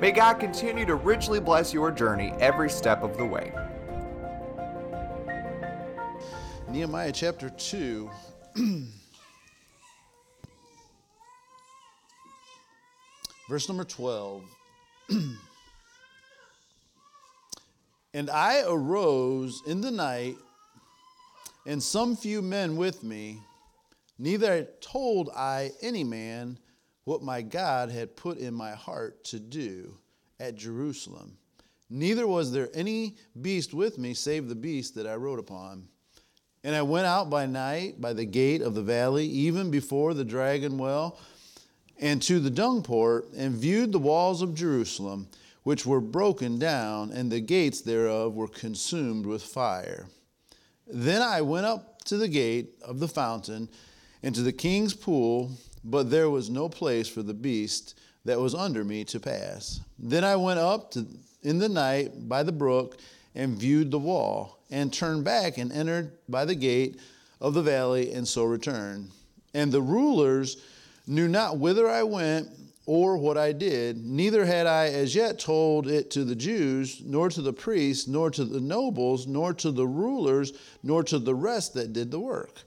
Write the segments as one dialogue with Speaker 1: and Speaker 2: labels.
Speaker 1: May God continue to richly bless your journey every step of the way.
Speaker 2: Nehemiah chapter 2. Verse number 12. and I arose in the night, and some few men with me, neither told I any man what my God had put in my heart to do at Jerusalem. Neither was there any beast with me save the beast that I rode upon. And I went out by night by the gate of the valley, even before the dragon well, and to the dung port, and viewed the walls of Jerusalem, which were broken down, and the gates thereof were consumed with fire. Then I went up to the gate of the fountain, and to the king's pool, but there was no place for the beast that was under me to pass. Then I went up to, in the night by the brook and viewed the wall, and turned back and entered by the gate of the valley, and so returned. And the rulers knew not whither I went or what I did, neither had I as yet told it to the Jews, nor to the priests, nor to the nobles, nor to the rulers, nor to the rest that did the work.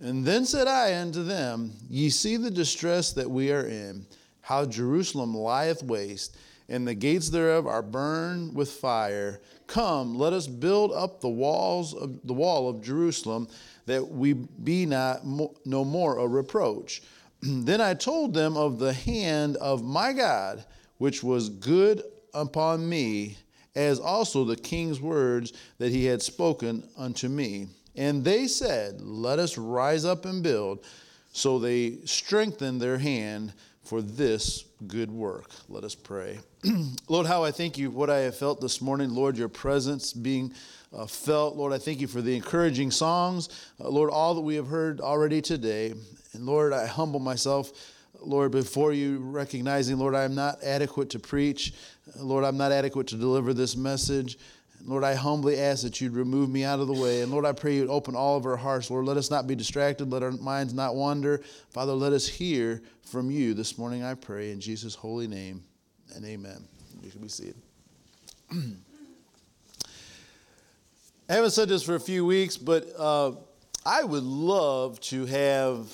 Speaker 2: And then said I unto them, Ye see the distress that we are in, how Jerusalem lieth waste, and the gates thereof are burned with fire. Come, let us build up the walls of the wall of Jerusalem, that we be not no more a reproach. then I told them of the hand of my God, which was good upon me, as also the king's words that he had spoken unto me. And they said, Let us rise up and build. So they strengthened their hand for this good work. Let us pray. Lord, how I thank you what I have felt this morning. Lord, your presence being uh, felt. Lord, I thank you for the encouraging songs. Uh, Lord, all that we have heard already today. And Lord, I humble myself. Lord, before you, recognizing, Lord, I am not adequate to preach. Lord, I'm not adequate to deliver this message. Lord, I humbly ask that you'd remove me out of the way. And Lord, I pray you'd open all of our hearts. Lord, let us not be distracted. Let our minds not wander. Father, let us hear from you this morning, I pray, in Jesus' holy name. And amen. You can be seated. I haven't said this for a few weeks, but uh, I would love to have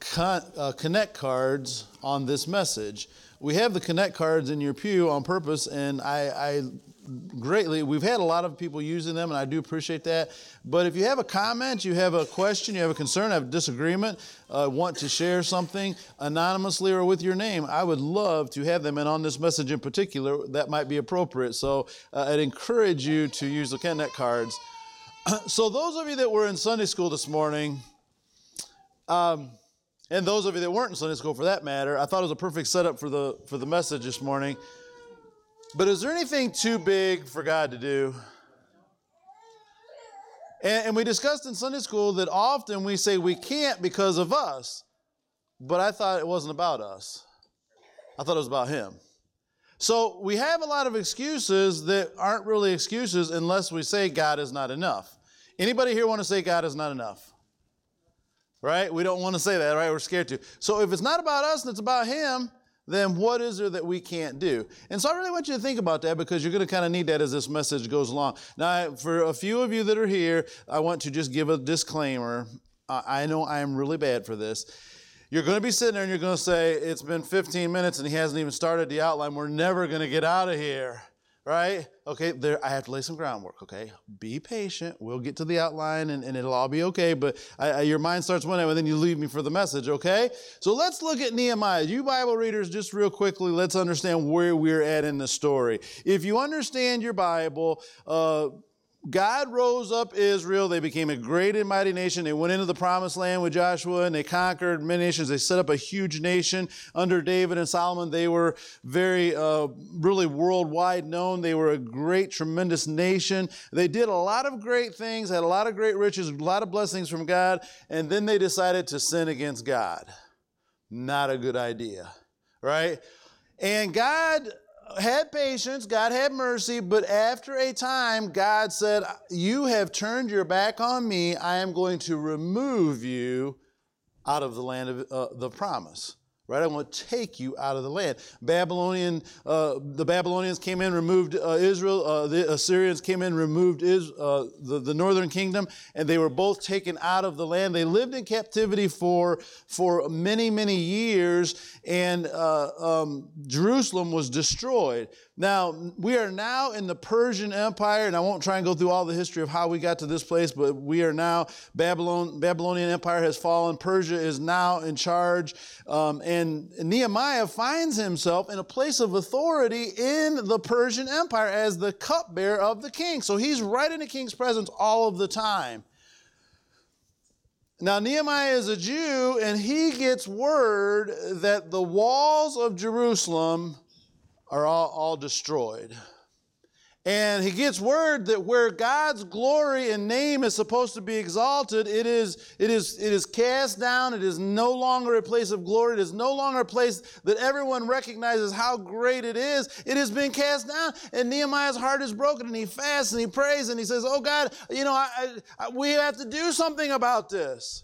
Speaker 2: con- uh, connect cards on this message we have the connect cards in your pew on purpose, and I, I greatly, we've had a lot of people using them, and I do appreciate that. But if you have a comment, you have a question, you have a concern, have a disagreement, uh, want to share something anonymously or with your name, I would love to have them. And on this message in particular, that might be appropriate. So uh, I'd encourage you to use the connect cards. so, those of you that were in Sunday school this morning, um, and those of you that weren't in Sunday school for that matter, I thought it was a perfect setup for the, for the message this morning. But is there anything too big for God to do? And, and we discussed in Sunday school that often we say we can't because of us, but I thought it wasn't about us. I thought it was about Him. So we have a lot of excuses that aren't really excuses unless we say God is not enough. Anybody here want to say God is not enough? Right? We don't want to say that, right? We're scared to. So if it's not about us and it's about Him, then what is there that we can't do? And so I really want you to think about that because you're going to kind of need that as this message goes along. Now, for a few of you that are here, I want to just give a disclaimer. I know I am really bad for this. You're going to be sitting there and you're going to say, It's been 15 minutes and he hasn't even started the outline. We're never going to get out of here right? Okay, there I have to lay some groundwork. Okay, be patient. We'll get to the outline and, and it'll all be okay. But I, I, your mind starts wondering, and then you leave me for the message. Okay, so let's look at Nehemiah. You Bible readers, just real quickly, let's understand where we're at in the story. If you understand your Bible. Uh, God rose up Israel. They became a great and mighty nation. They went into the promised land with Joshua and they conquered many nations. They set up a huge nation under David and Solomon. They were very, uh, really worldwide known. They were a great, tremendous nation. They did a lot of great things, had a lot of great riches, a lot of blessings from God, and then they decided to sin against God. Not a good idea, right? And God had patience, God had mercy, but after a time, God said, You have turned your back on me. I am going to remove you out of the land of uh, the promise right? I want to take you out of the land. Babylonian, uh, the Babylonians came in, removed uh, Israel. Uh, the Assyrians came in, removed is, uh, the, the northern kingdom, and they were both taken out of the land. They lived in captivity for, for many, many years, and uh, um, Jerusalem was destroyed. Now, we are now in the Persian Empire, and I won't try and go through all the history of how we got to this place, but we are now, Babylon, Babylonian Empire has fallen. Persia is now in charge. Um, and Nehemiah finds himself in a place of authority in the Persian Empire as the cupbearer of the king. So he's right in the king's presence all of the time. Now, Nehemiah is a Jew, and he gets word that the walls of Jerusalem are all, all destroyed. And he gets word that where God's glory and name is supposed to be exalted, it is, it is, it is cast down. It is no longer a place of glory. It is no longer a place that everyone recognizes how great it is. It has been cast down. And Nehemiah's heart is broken and he fasts and he prays and he says, Oh God, you know, I, I, we have to do something about this.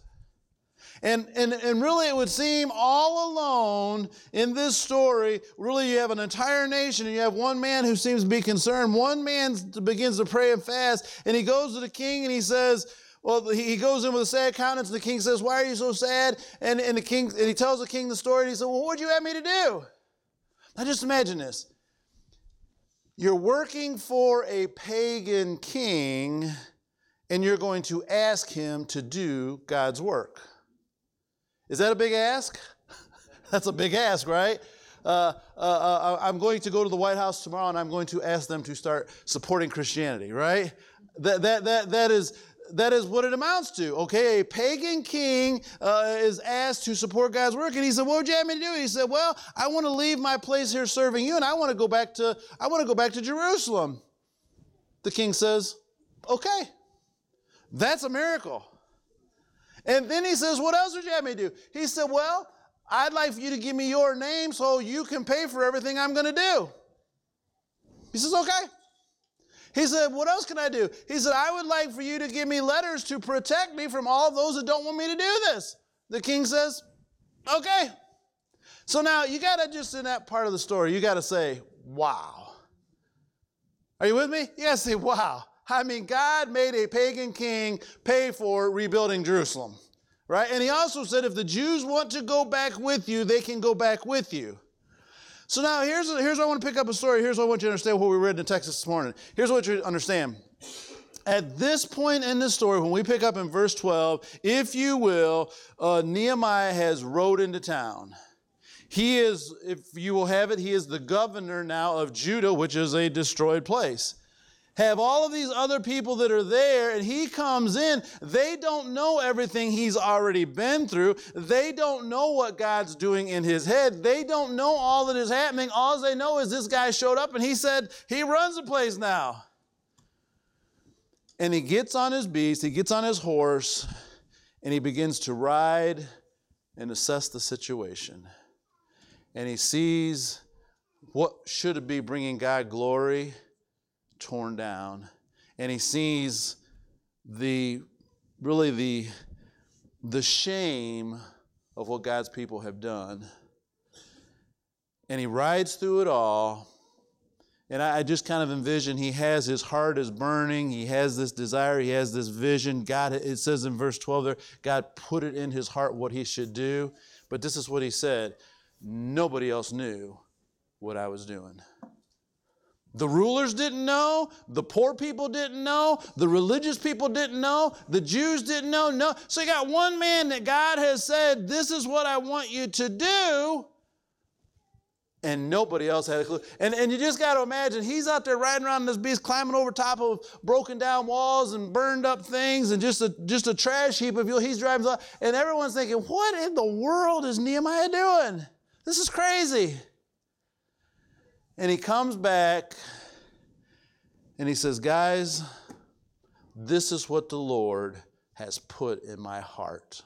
Speaker 2: And, and, and really, it would seem all alone in this story. Really, you have an entire nation, and you have one man who seems to be concerned. One man begins to pray and fast, and he goes to the king and he says, well, he goes in with a sad countenance, and the king says, Why are you so sad? And, and the king and he tells the king the story, and he said, Well, what would you have me to do? Now just imagine this. You're working for a pagan king, and you're going to ask him to do God's work. Is that a big ask? That's a big ask, right? Uh, uh, uh, I'm going to go to the White House tomorrow and I'm going to ask them to start supporting Christianity, right? That, that, that, that, is, that is what it amounts to. Okay, a pagan king uh, is asked to support God's work, and he said, "What would you have me to do?" He said, "Well, I want to leave my place here serving you, and I want to go back to I want to go back to Jerusalem." The king says, "Okay, that's a miracle." And then he says, What else would you have me do? He said, Well, I'd like for you to give me your name so you can pay for everything I'm going to do. He says, Okay. He said, What else can I do? He said, I would like for you to give me letters to protect me from all those that don't want me to do this. The king says, Okay. So now you got to just in that part of the story, you got to say, Wow. Are you with me? You got to say, Wow. I mean, God made a pagan king pay for rebuilding Jerusalem, right? And he also said if the Jews want to go back with you, they can go back with you. So now here's, here's what I want to pick up a story. Here's what I want you to understand what we read in the text this morning. Here's what you understand. At this point in the story, when we pick up in verse 12, if you will, uh, Nehemiah has rode into town. He is, if you will have it, he is the governor now of Judah, which is a destroyed place have all of these other people that are there, and he comes in. They don't know everything he's already been through. They don't know what God's doing in his head. They don't know all that is happening. All they know is this guy showed up and he said he runs the place now. And he gets on his beast, he gets on his horse, and he begins to ride and assess the situation. And he sees what should be bringing God glory torn down and he sees the really the the shame of what God's people have done. And he rides through it all. And I, just kind of envision he has his heart is burning. He has this desire. He has this vision. God, it says in verse 12 there, God put it in his heart what he should do. But this is what he said nobody else knew what I was doing. The rulers didn't know, the poor people didn't know, the religious people didn't know, the Jews didn't know. No. So you got one man that God has said, This is what I want you to do. and nobody else had a clue. And, and you just got to imagine he's out there riding around this beast, climbing over top of broken down walls and burned up things, and just a just a trash heap of you. He's driving, and everyone's thinking, "What in the world is Nehemiah doing? This is crazy." And he comes back, and he says, "Guys, this is what the Lord has put in my heart.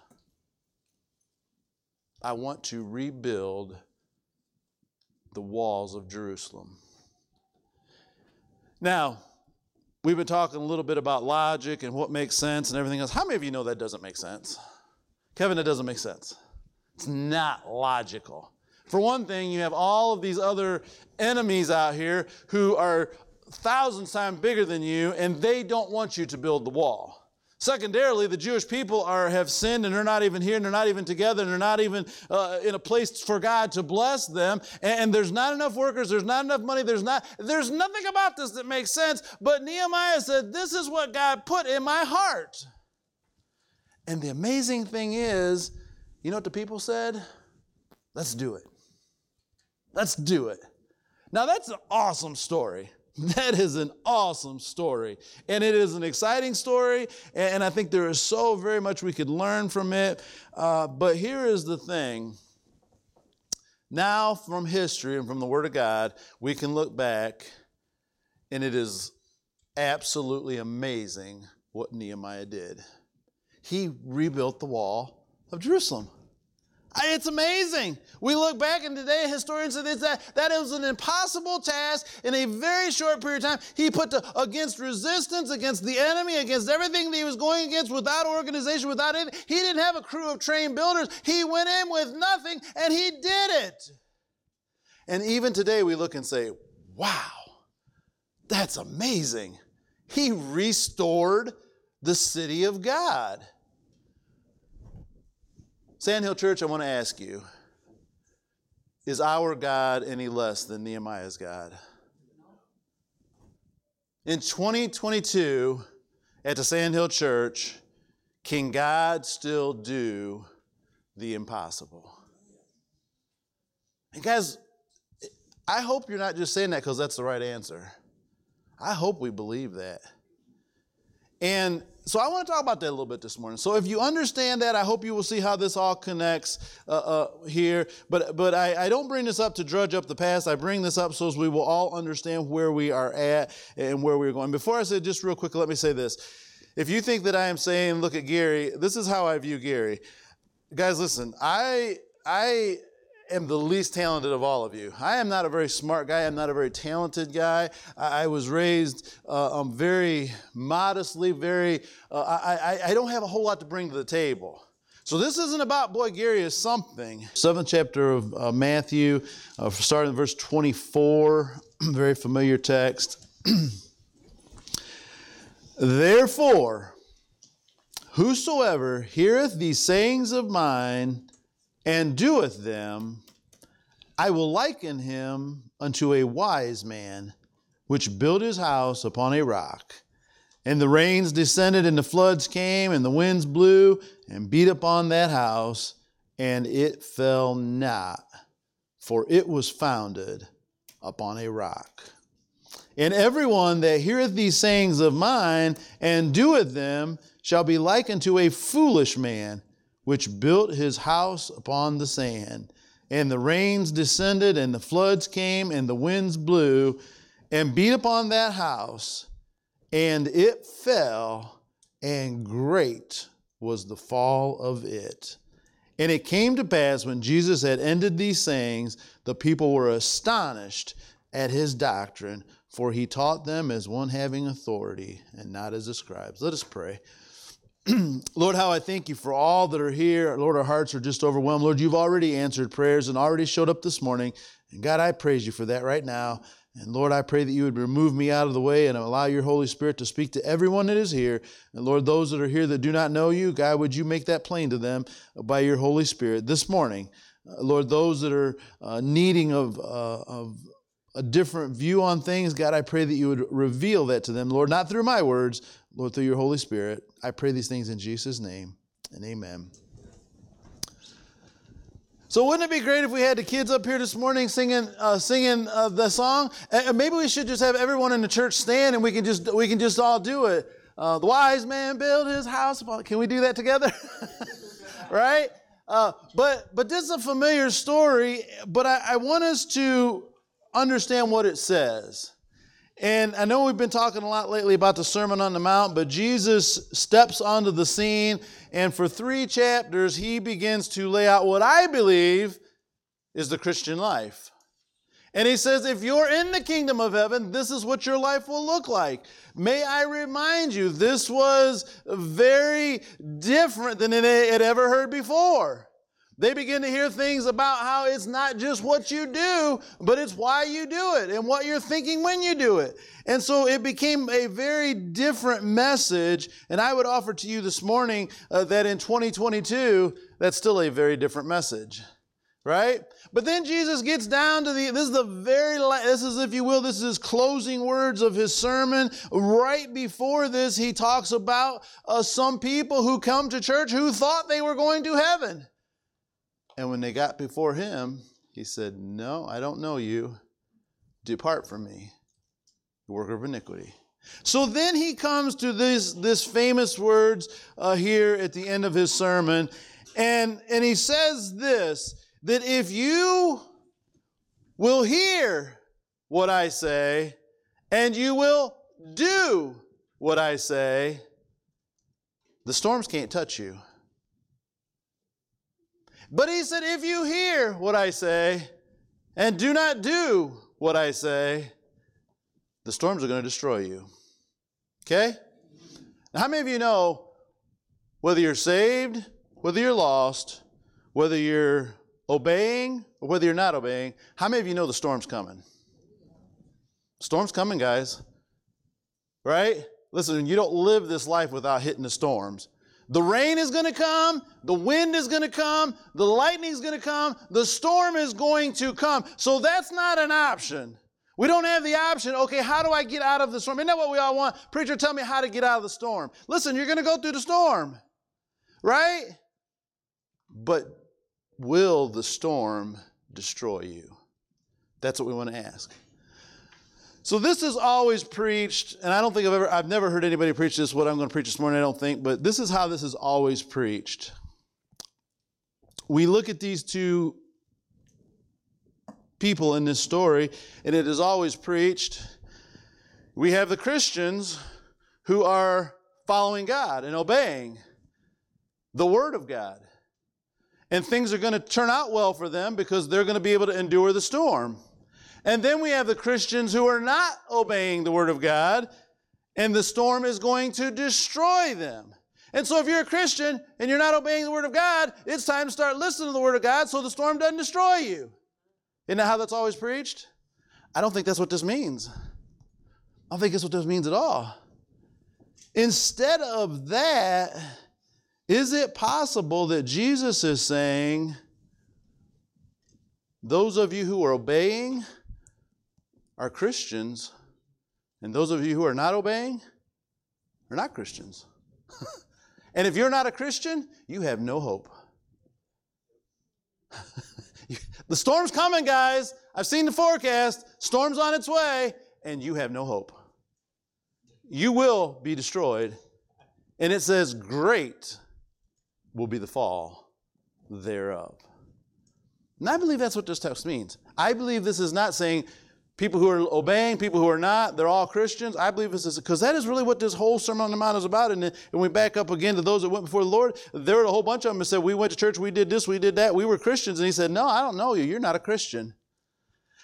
Speaker 2: I want to rebuild." the walls of Jerusalem. Now, we've been talking a little bit about logic and what makes sense and everything else. How many of you know that doesn't make sense? Kevin, it doesn't make sense. It's not logical. For one thing, you have all of these other enemies out here who are thousands times bigger than you, and they don't want you to build the wall. Secondarily, the Jewish people are, have sinned and they're not even here and they're not even together and they're not even uh, in a place for God to bless them. And, and, there's not enough workers, there's not enough money, there's not, there's nothing about this that makes sense. But Nehemiah said, This is what God put in my heart. And the amazing thing is, you know what the people said? Let's do it. Let's do it. Now, that's an awesome story. That is an awesome story. And it is an exciting story. And I think there is so very much we could learn from it. Uh, but here is the thing. Now, from history and from the Word of God, we can look back, and it is absolutely amazing what Nehemiah did. He rebuilt the wall of Jerusalem. It's amazing. We look back and today historians say that that was an impossible task in a very short period of time. He put to, against resistance, against the enemy, against everything that he was going against without organization, without anything. He didn't have a crew of trained builders. He went in with nothing and he did it. And even today we look and say, wow, that's amazing. He restored the city of God. Sandhill Church, I want to ask you is our God any less than Nehemiah's God? In 2022, at the Sandhill Church, can God still do the impossible? And guys, I hope you're not just saying that because that's the right answer. I hope we believe that. And so I want to talk about that a little bit this morning. So if you understand that, I hope you will see how this all connects uh, uh, here. But but I, I, don't bring this up to drudge up the past. I bring this up so as we will all understand where we are at and where we're going. Before I say just real quick, let me say this. If you think that I am saying, look at Gary, this is how I view Gary. Guys, listen, I I am the least talented of all of you. I am not a very smart guy. I'm not a very talented guy. I, I was raised uh, um, very modestly, very, uh, I, I, I don't have a whole lot to bring to the table. So this isn't about boy Gary is something. Seventh chapter of uh, Matthew, uh, starting in verse 24, very familiar text. Therefore, whosoever heareth these sayings of mine and doeth them, I will liken him unto a wise man which built his house upon a rock. And the rains descended, and the floods came, and the winds blew and beat upon that house, and it fell not, for it was founded upon a rock. And everyone that heareth these sayings of mine and doeth them shall be likened to a foolish man which built his house upon the sand. And the rains descended, and the floods came, and the winds blew, and beat upon that house, and it fell, and great was the fall of it. And it came to pass when Jesus had ended these sayings, the people were astonished at his doctrine, for he taught them as one having authority, and not as the scribes. Let us pray. Lord, how I thank you for all that are here. Lord, our hearts are just overwhelmed. Lord, you've already answered prayers and already showed up this morning. And God, I praise you for that right now. And Lord, I pray that you would remove me out of the way and allow your Holy Spirit to speak to everyone that is here. And Lord, those that are here that do not know you, God, would you make that plain to them by your Holy Spirit this morning? Uh, Lord, those that are uh, needing of, uh, of a different view on things, God, I pray that you would reveal that to them, Lord, not through my words, Lord, through your Holy Spirit. I pray these things in Jesus' name and amen. So wouldn't it be great if we had the kids up here this morning singing uh, singing uh, the song? And maybe we should just have everyone in the church stand and we can just we can just all do it. Uh, the wise man built his house. Can we do that together? right? Uh, but but this is a familiar story. But I, I want us to understand what it says. And I know we've been talking a lot lately about the Sermon on the Mount, but Jesus steps onto the scene, and for three chapters, he begins to lay out what I believe is the Christian life. And he says, if you're in the kingdom of heaven, this is what your life will look like. May I remind you, this was very different than it had ever heard before. They begin to hear things about how it's not just what you do, but it's why you do it and what you're thinking when you do it. And so it became a very different message. And I would offer to you this morning uh, that in 2022, that's still a very different message. Right? But then Jesus gets down to the, this is the very last, this is, if you will, this is his closing words of his sermon. Right before this, he talks about uh, some people who come to church who thought they were going to heaven. And when they got before him, he said, No, I don't know you. Depart from me, worker of iniquity. So then he comes to this, this famous words uh, here at the end of his sermon, and, and he says this that if you will hear what I say, and you will do what I say, the storms can't touch you. But he said, If you hear what I say and do not do what I say, the storms are going to destroy you. Okay? Now, how many of you know whether you're saved, whether you're lost, whether you're obeying, or whether you're not obeying, how many of you know the storm's coming? Storm's coming, guys. Right? Listen, you don't live this life without hitting the storms. The rain is going to come, the wind is going to come, the lightning is going to come, the storm is going to come. So that's not an option. We don't have the option, okay, how do I get out of the storm? Isn't that what we all want? Preacher, tell me how to get out of the storm. Listen, you're going to go through the storm, right? But will the storm destroy you? That's what we want to ask. So this is always preached, and I don't think I've ever, I've never heard anybody preach this, what I'm going to preach this morning, I don't think, but this is how this is always preached. We look at these two people in this story, and it is always preached. We have the Christians who are following God and obeying the Word of God. And things are going to turn out well for them because they're going to be able to endure the storm. And then we have the Christians who are not obeying the Word of God, and the storm is going to destroy them. And so, if you're a Christian and you're not obeying the Word of God, it's time to start listening to the Word of God so the storm doesn't destroy you. Isn't that how that's always preached? I don't think that's what this means. I don't think that's what this means at all. Instead of that, is it possible that Jesus is saying, those of you who are obeying, are Christians, and those of you who are not obeying are not Christians. and if you're not a Christian, you have no hope. the storm's coming, guys. I've seen the forecast. Storm's on its way, and you have no hope. You will be destroyed. And it says, Great will be the fall thereof. And I believe that's what this text means. I believe this is not saying people who are obeying, people who are not, they're all Christians. I believe this is because that is really what this whole Sermon on the Mount is about. And when we back up again to those that went before the Lord, there were a whole bunch of them that said, We went to church, we did this, we did that, we were Christians. And he said, No, I don't know you. You're not a Christian.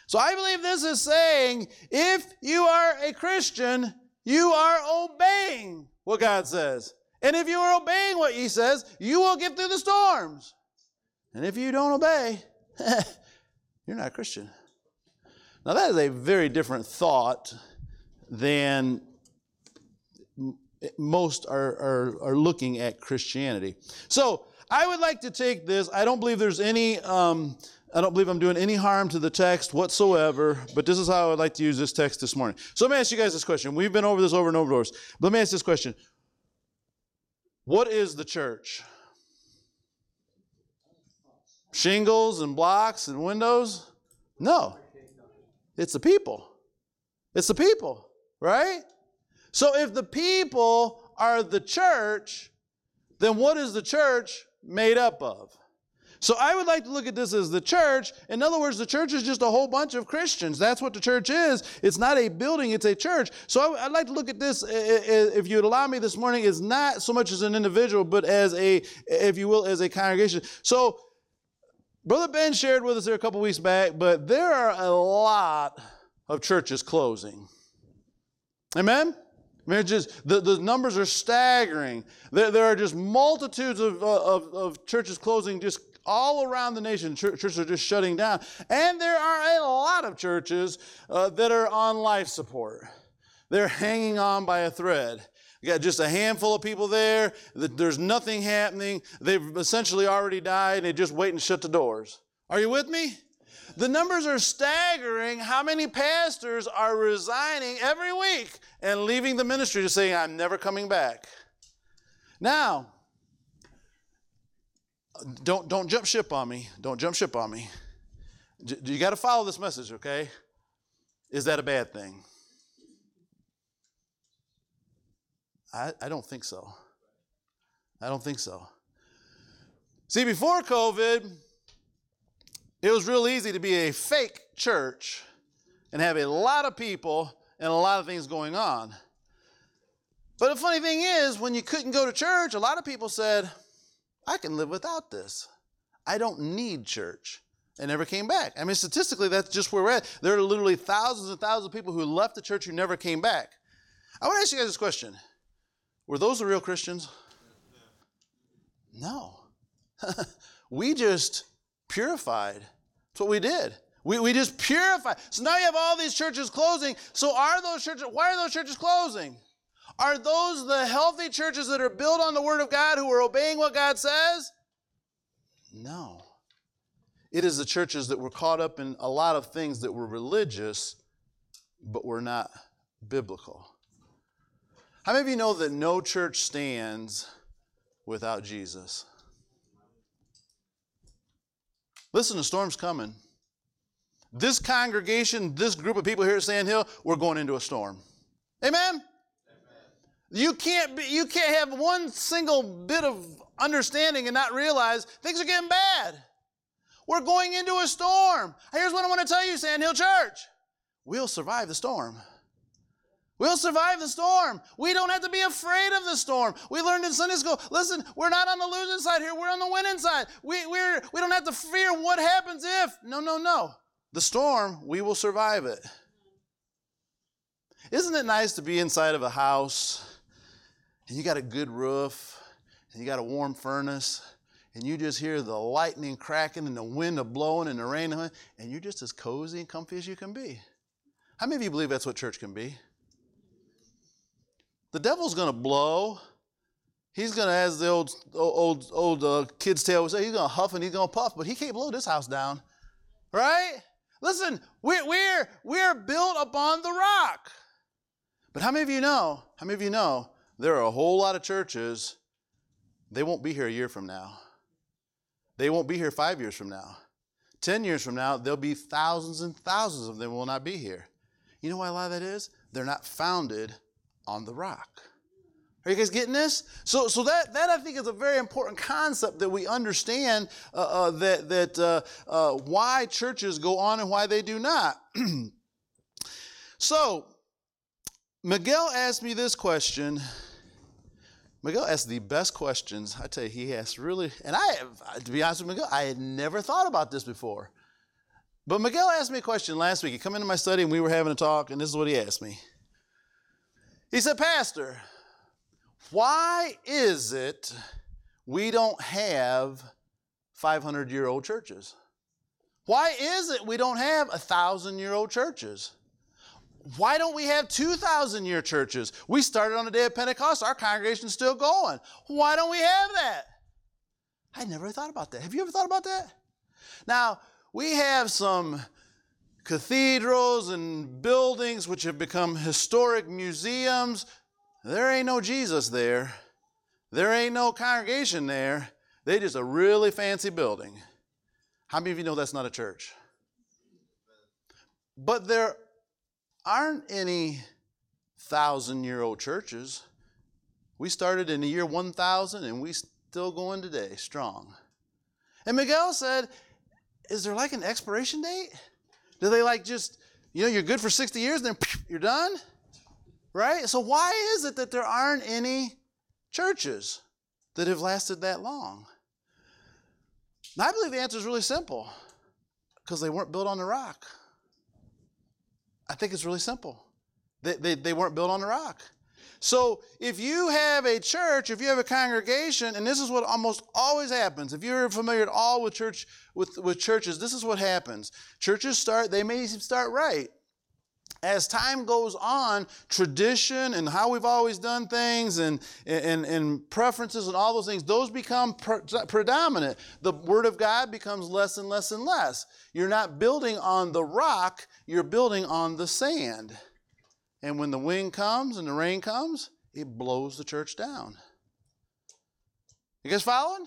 Speaker 2: So I believe this is saying if you are a Christian, you are obeying what God says. And if you are obeying what He says, you will get through the storms. And if you don't obey, you're not a Christian. Now, that is a very different thought than most are, are, are looking at Christianity. So, I would like to take this. I don't believe there's any. Um, I don't believe I'm doing any harm to the text whatsoever, but this is how I would like to use this text this morning. So let me ask you guys this question. We've been over this over and over. But let me ask this question What is the church? shingles and blocks and windows? No. It's the people. It's the people, right? So if the people are the church, then what is the church made up of? So I would like to look at this as the church. In other words, the church is just a whole bunch of Christians. That's what the church is. It's not a building, it's a church. So I'd like to look at this, if you'd allow me this morning, is not so much as an individual, but as a, if you will, as a congregation. So Brother Ben shared with us there a couple weeks back, but there are a lot of churches closing. Amen? I just the, the numbers are staggering. There, there are just multitudes of, of, of churches closing just all around the nation. Churches are just shutting down. And there are a lot of churches uh, that are on life support. They're hanging on by a thread. You got just a handful of people there. Mm-hmm. There's nothing happening. They've essentially already died and they just wait and shut the doors. Are you with me? The numbers are staggering. How many pastors are resigning every week and leaving the ministry to saying, I'm never coming back? Now, don't, don't jump ship on me. Don't jump ship on me. You got to follow this message, okay? Is that a bad thing? I, I don't think so. I don't think so. See, before COVID, it was real easy to be a fake church and have a lot of people and a lot of things going on. But the funny thing is, when you couldn't go to church, a lot of people said, I can live without this. I don't need church. And never came back. I mean, statistically, that's just where we're at. There are literally thousands and thousands of people who left the church who never came back. I want to ask you guys this question Were those the real Christians? No. we just purified. That's what we did. We, we just purified. So now you have all these churches closing. So are those churches, why are those churches closing? Are those the healthy churches that are built on the Word of God who are obeying what God says? No. It is the churches that were caught up in a lot of things that were religious, but were not biblical. How many of you know that no church stands without Jesus? Listen, the storm's coming. This congregation, this group of people here at Sandhill, we're going into a storm. Amen? You can't be, you can't have one single bit of understanding and not realize things are getting bad. We're going into a storm. Here's what I want to tell you, Sandhill Church. We'll survive the storm. We'll survive the storm. We don't have to be afraid of the storm. We learned in Sunday school, listen, we're not on the losing side here, we're on the winning side. We, we're, we don't have to fear what happens if. No, no, no. The storm, we will survive it. Isn't it nice to be inside of a house and you got a good roof, and you got a warm furnace, and you just hear the lightning cracking and the wind blowing and the rain, and you're just as cozy and comfy as you can be. How many of you believe that's what church can be? The devil's going to blow. He's going to, as the old old old uh, kids' tale would say, he's going to huff and he's going to puff, but he can't blow this house down, right? Listen, we're we're we're built upon the rock. But how many of you know? How many of you know there are a whole lot of churches, they won't be here a year from now. They won't be here five years from now. Ten years from now, there'll be thousands and thousands of them will not be here. You know why a lot of that is? They're not founded on the rock. Are you guys getting this? So, so that, that I think is a very important concept that we understand uh, uh, that, that uh, uh why churches go on and why they do not. so, Miguel asked me this question Miguel asked the best questions. I tell you, he asked really, and I, have, to be honest with Miguel, I had never thought about this before. But Miguel asked me a question last week. He come into my study and we were having a talk, and this is what he asked me. He said, Pastor, why is it we don't have 500 year old churches? Why is it we don't have a thousand year old churches? Why don't we have 2,000 year churches? We started on the day of Pentecost. Our congregation's still going. Why don't we have that? I never thought about that. Have you ever thought about that? Now, we have some cathedrals and buildings which have become historic museums. There ain't no Jesus there. There ain't no congregation there. They just a really fancy building. How many of you know that's not a church? But there aren't any thousand year old churches. We started in the year 1000 and we still going today strong. And Miguel said, Is there like an expiration date? Do they like just, you know, you're good for 60 years, then you're done? Right? So, why is it that there aren't any churches that have lasted that long? And I believe the answer is really simple because they weren't built on the rock. I think it's really simple. They, they, they weren't built on the rock. So if you have a church, if you have a congregation, and this is what almost always happens, if you're familiar at all with church with, with churches, this is what happens. Churches start, they may start right. As time goes on, tradition and how we've always done things and, and, and preferences and all those things, those become pre- predominant. The Word of God becomes less and less and less. You're not building on the rock, you're building on the sand. And when the wind comes and the rain comes, it blows the church down. You guys following?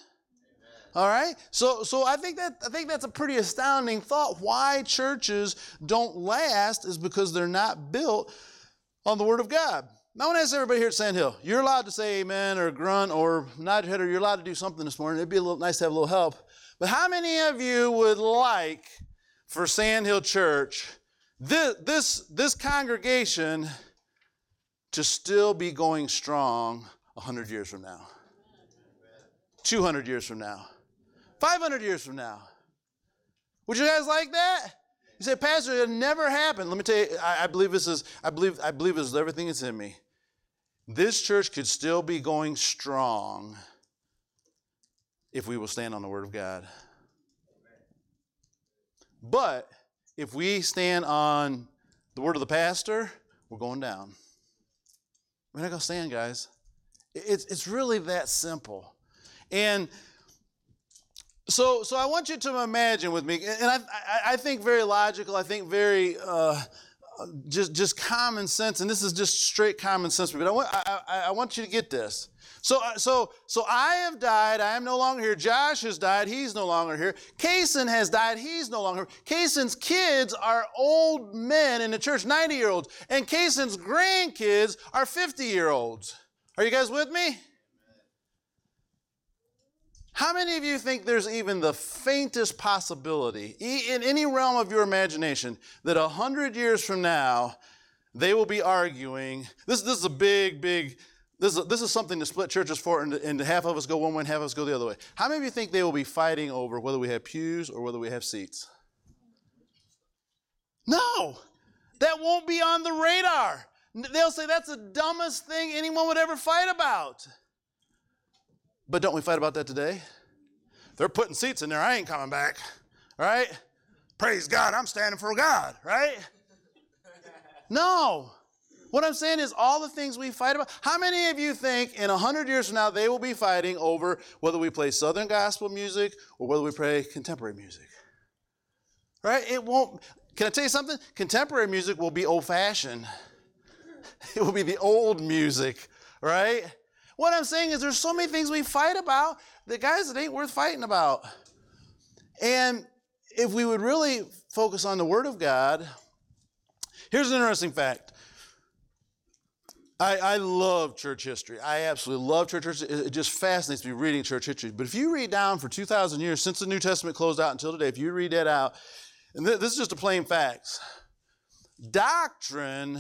Speaker 2: All right. So, so I think that I think that's a pretty astounding thought. Why churches don't last is because they're not built on the Word of God. Now, I want to ask everybody here at Sandhill. You're allowed to say Amen or grunt or nod your head, or you're allowed to do something this morning. It'd be a little nice to have a little help. But how many of you would like for Sandhill Church this, this, this congregation to still be going strong 100 years from now, 200 years from now, 500 years from now. Would you guys like that? You say, Pastor, it never happened. Let me tell you, I, I believe this is, I believe, I believe this is everything that's in me. This church could still be going strong if we will stand on the Word of God. But if we stand on the word of the pastor, we're going down. We're not going to stand, guys. It's, it's really that simple. And so, so I want you to imagine with me, and I, I, I think very logical, I think very uh, just, just common sense, and this is just straight common sense, but I want, I, I want you to get this. So, uh, so, so I have died. I am no longer here. Josh has died. He's no longer here. Kason has died. He's no longer here. Kason's kids are old men in the church, 90 year olds. And Kason's grandkids are 50 year olds. Are you guys with me? How many of you think there's even the faintest possibility, in any realm of your imagination, that a hundred years from now, they will be arguing? This, this is a big, big this is, this is something to split churches for, and, and half of us go one way and half of us go the other way. How many of you think they will be fighting over whether we have pews or whether we have seats? No, that won't be on the radar. They'll say that's the dumbest thing anyone would ever fight about. But don't we fight about that today? They're putting seats in there. I ain't coming back. Right? Praise God, I'm standing for God, right? No. What I'm saying is, all the things we fight about. How many of you think in 100 years from now they will be fighting over whether we play Southern gospel music or whether we play contemporary music? Right? It won't. Can I tell you something? Contemporary music will be old fashioned, it will be the old music, right? What I'm saying is, there's so many things we fight about that, guys, it ain't worth fighting about. And if we would really focus on the Word of God, here's an interesting fact I, I, love church history. I absolutely love church history. It just fascinates me reading church history. But if you read down for 2,000 years, since the New Testament closed out until today, if you read that out, and th- this is just a plain facts. Doctrine,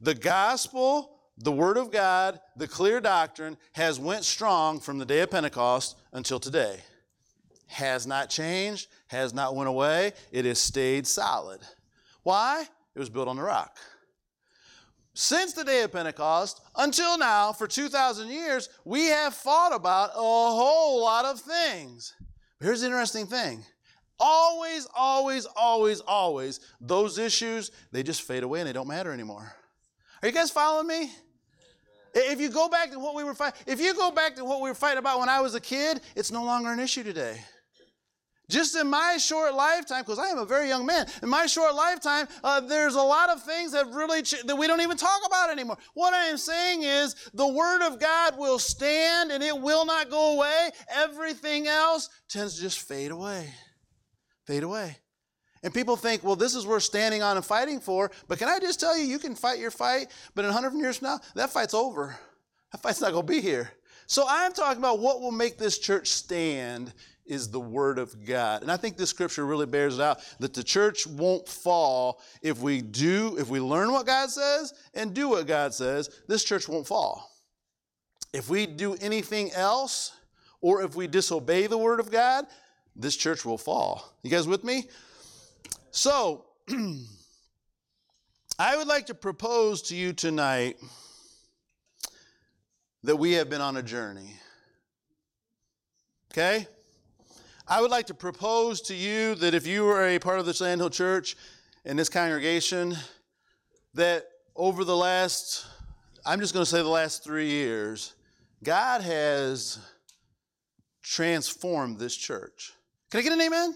Speaker 2: the gospel, the word of God, the clear doctrine has went strong from the day of Pentecost until today. Has not changed, has not went away. It has stayed solid. Why? It was built on the rock since the day of Pentecost until now, for 2,000 years, we have fought about a whole lot of things. But here's the interesting thing always, always, always, always, those issues, they just fade away and they don't matter anymore. Are you guys following me? If you go back to what we were fighting, if you go back to what we were fighting about when I was a kid, it's no longer an issue today. Just in my short lifetime, because I am a very young man, in my short lifetime, uh, there's a lot of things that really ch- that we don't even talk about anymore. What I am saying is, the Word of God will stand and it will not go away. Everything else tends to just fade away. fade away. And people think, well, this is worth standing on and fighting for. But can I just tell you, you can fight your fight, but in 100 years from now, that fight's over. That fight's not going to be here. So I'm talking about what will make this church stand is the Word of God. And I think this scripture really bears it out that the church won't fall if we do, if we learn what God says and do what God says, this church won't fall. If we do anything else, or if we disobey the Word of God, this church will fall. You guys with me? So, I would like to propose to you tonight that we have been on a journey. Okay? I would like to propose to you that if you are a part of the Sandhill Church in this congregation, that over the last, I'm just going to say the last three years, God has transformed this church. Can I get an amen?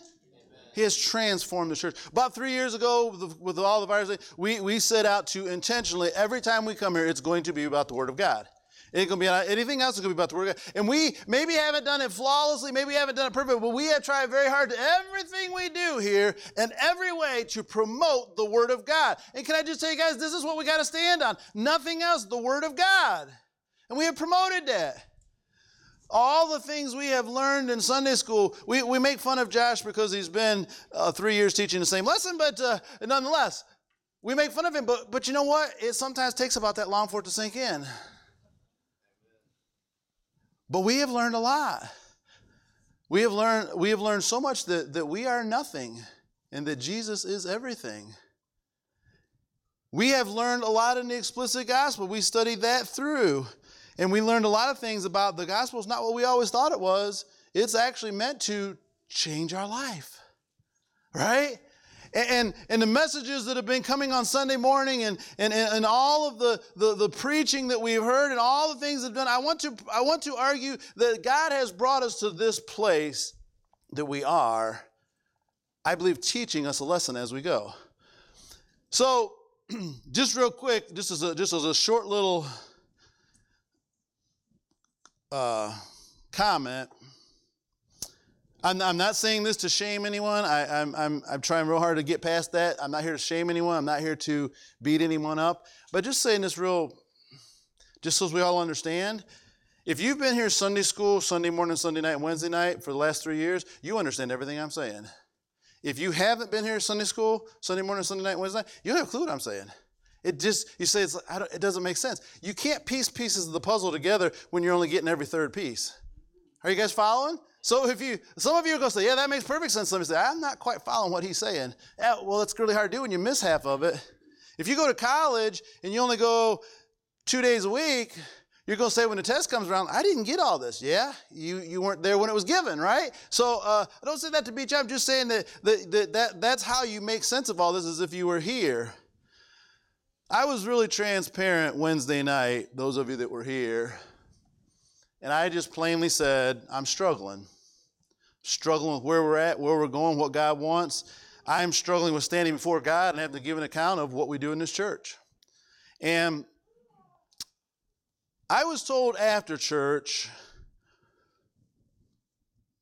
Speaker 2: He has transformed the church. About three years ago, with, all the virus, we, we set out to intentionally, every time we come here, it's going to be about the Word of God. It gonna be anything else. It's gonna be about the Word of God. And we maybe haven't done it flawlessly, maybe we haven't done it perfectly, but we have tried very hard to everything we do here and every way to promote the Word of God. And can I just tell you guys, this is what we got to stand on. Nothing else, the Word of God. And we have promoted that all the things we have learned in Sunday school, we, we make fun of Josh because he's been uh, three years teaching the same lesson, but uh, nonetheless, we make fun of him. But, but you know what? It sometimes takes about that long for it to sink in. But we have learned a lot. We have learned, we have learned so much that, that we are nothing and that Jesus is everything. We have learned a lot in the explicit gospel. We studied that through. And we learned a lot of things about the gospel is not what we always thought it was. It's actually meant to change our life. Right? And, and the messages that have been coming on Sunday morning and, and, and all of the, the, the preaching that we've heard and all the things that have done, I want, to, I want to argue that God has brought us to this place that we are, I believe, teaching us a lesson as we go. So, just real quick, just as a, just as a short little uh, comment. I'm, I'm, not saying this to shame anyone. I, I'm, I'm, I'm trying real hard to get past that. I'm not here to shame anyone. I'm not here to beat anyone up. But just saying this real, just so we all understand. If you've been here Sunday school, Sunday morning, Sunday night, Wednesday night for the last three years, you understand everything I'm saying. If you haven't been here Sunday school, Sunday morning, Sunday night, Wednesday night, you don't have a clue what I'm saying. It just, you say, it's, it doesn't make sense. You can't piece pieces of the puzzle together when you're only getting every third piece. Are you guys following? So if you, some of you are going to say, yeah, that makes perfect sense. Let me say, I'm not quite following what he's saying. Yeah, well, it's really hard to do when you miss half of it. If you go to college and you only go two days a week, you're going to say when the test comes around, I didn't get all this. Yeah, you, you weren't there when it was given, right? So uh, I don't say that to beat you. I'm just saying that, that, that, that that's how you make sense of all this is if you were here. I was really transparent Wednesday night, those of you that were here, and I just plainly said, I'm struggling. Struggling with where we're at, where we're going, what God wants. I'm struggling with standing before God and having to give an account of what we do in this church. And I was told after church,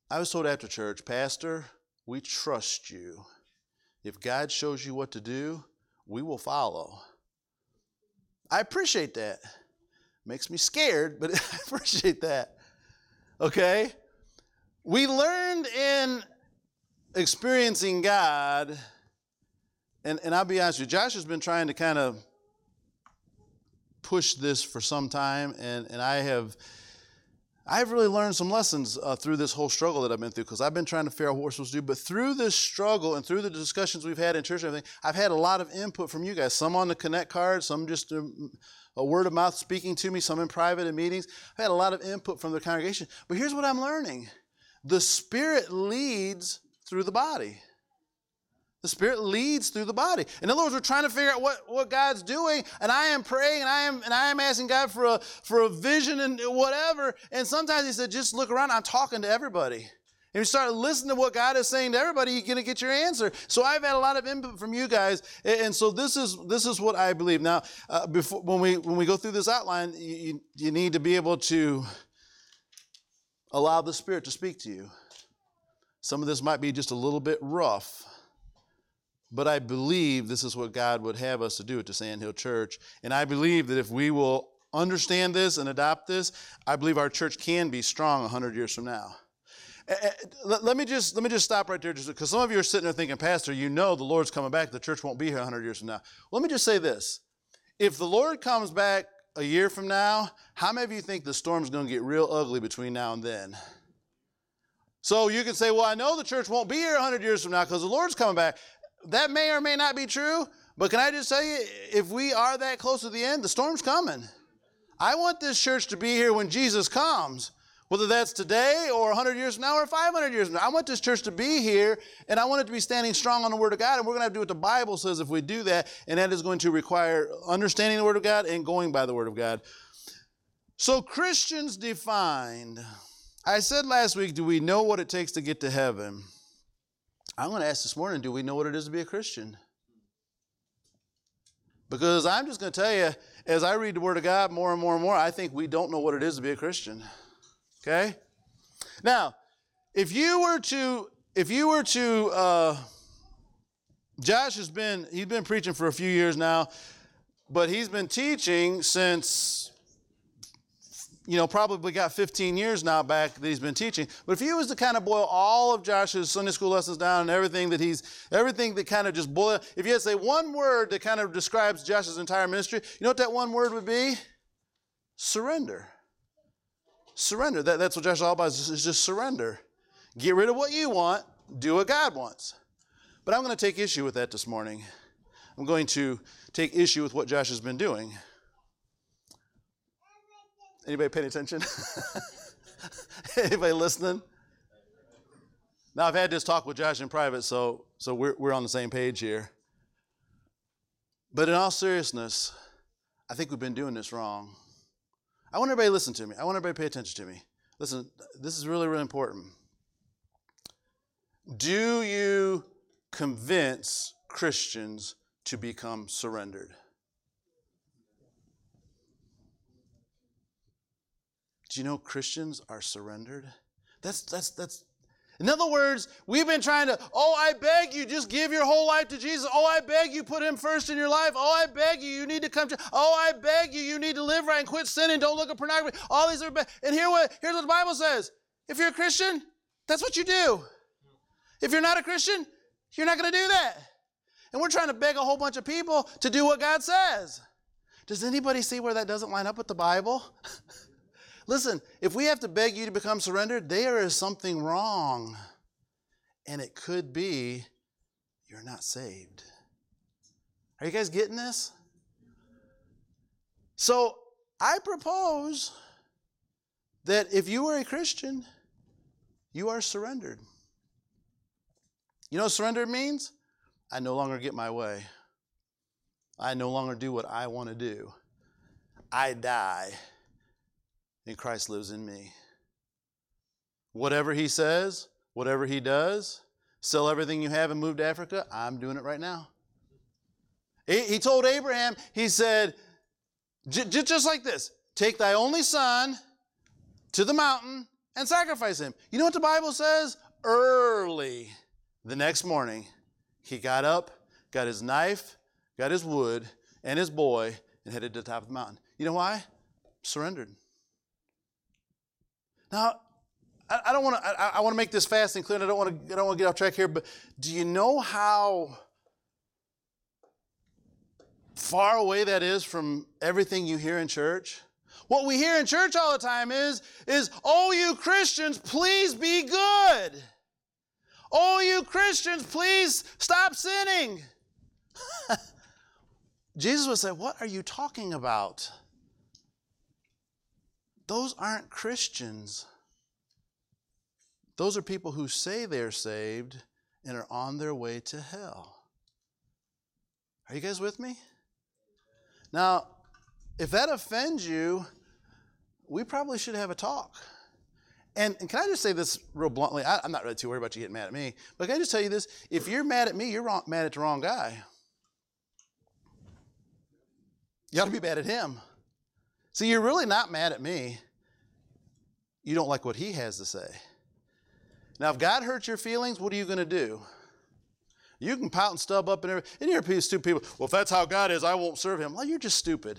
Speaker 2: I was told after church, Pastor, we trust you. If God shows you what to do, we will follow. I appreciate that. Makes me scared, but I appreciate that. Okay? We learned in experiencing God, and, and I'll be honest with you, Josh has been trying to kind of push this for some time, and, and I have I've really learned some lessons uh, through this whole struggle that I've been through because I've been trying to figure out what we're supposed to do. But through this struggle and through the discussions we've had in church and everything, I've had a lot of input from you guys. Some on the Connect card, some just a, a word of mouth speaking to me, some in private in meetings. I've had a lot of input from the congregation. But here's what I'm learning the Spirit leads through the body. The Spirit leads through the body. In other words, we're trying to figure out what, what God's doing, and I am praying and I am and I am asking God for a for a vision and whatever. And sometimes He said, just look around, I'm talking to everybody. And you start listening to what God is saying to everybody, you're gonna get your answer. So I've had a lot of input from you guys, and so this is this is what I believe. Now, uh, before when we when we go through this outline, you, you need to be able to allow the Spirit to speak to you. Some of this might be just a little bit rough. But I believe this is what God would have us to do at the Sandhill Church. And I believe that if we will understand this and adopt this, I believe our church can be strong 100 years from now. Eh, eh, let me just let me just stop right there, just because some of you are sitting there thinking, Pastor, you know the Lord's coming back. The church won't be here 100 years from now. Let me just say this: If the Lord comes back a year from now, how many of you think the storm's going to get real ugly between now and then? So you can say, well, I know the church won't be here 100 years from now because the Lord's coming back. That may or may not be true, but can I just tell you, if we are that close to the end, the storm's coming. I want this church to be here when Jesus comes, whether that's today or 100 years from now or 500 years from now. I want this church to be here, and I want it to be standing strong on the Word of God, and we're going to have to do what the Bible says if we do that, and that is going to require understanding the Word of God and going by the Word of God. So, Christians defined. I said last week, do we know what it takes to get to heaven? I'm going to ask this morning, do we know what it is to be a Christian? Because I'm just going to tell you, as I read the Word of God more and more and more, I think we don't know what it is to be a Christian. Okay? Now, if you were to, if you were to, uh, Josh has been, he's been preaching for a few years now, but he's been teaching since you know, probably got 15 years now back that he's been teaching. But if he was to kind of boil all of Josh's Sunday school lessons down and everything that he's, everything that kind of just boil, if you had to say one word that kind of describes Josh's entire ministry, you know what that one word would be? Surrender. Surrender. That, that's what Josh is all about is, is just surrender. Get rid of what you want, do what God wants. But I'm going to take issue with that this morning. I'm going to take issue with what Josh has been doing. Anybody paying attention? Anybody listening? Now I've had this talk with Josh in private, so so we're we're on the same page here. But in all seriousness, I think we've been doing this wrong. I want everybody to listen to me. I want everybody to pay attention to me. Listen, this is really, really important. Do you convince Christians to become surrendered? Do you know Christians are surrendered? That's, that's, that's, in other words, we've been trying to, oh, I beg you, just give your whole life to Jesus. Oh, I beg you, put him first in your life. Oh, I beg you, you need to come to, oh, I beg you, you need to live right and quit sinning. Don't look at pornography. All these are, and here what, here's what the Bible says. If you're a Christian, that's what you do. If you're not a Christian, you're not going to do that. And we're trying to beg a whole bunch of people to do what God says. Does anybody see where that doesn't line up with the Bible? Listen, if we have to beg you to become surrendered, there is something wrong. And it could be you're not saved. Are you guys getting this? So I propose that if you are a Christian, you are surrendered. You know what surrender means? I no longer get my way. I no longer do what I want to do. I die and Christ lives in me. Whatever he says, whatever he does, sell everything you have and move to Africa, I'm doing it right now. He, he told Abraham, he said, just like this take thy only son to the mountain and sacrifice him. You know what the Bible says? Early the next morning, he got up, got his knife, got his wood, and his boy, and headed to the top of the mountain. You know why? Surrendered. Now, I, I don't want to. I, I want to make this fast and clear. And I don't want to. I don't want to get off track here. But do you know how far away that is from everything you hear in church? What we hear in church all the time is, is, oh, you Christians, please be good. Oh, you Christians, please stop sinning. Jesus would say, What are you talking about? Those aren't Christians. Those are people who say they're saved and are on their way to hell. Are you guys with me? Now, if that offends you, we probably should have a talk. And, and can I just say this real bluntly? I, am not really too worried about you getting mad at me, but can I just tell you this? If you're mad at me, you're wrong, mad at the wrong guy. You ought to be mad at him. See, you're really not mad at me. You don't like what he has to say. Now, if God hurts your feelings, what are you going to do? You can pout and stub up and everything. And you hear stupid people, well, if that's how God is, I won't serve him. Well, you're just stupid.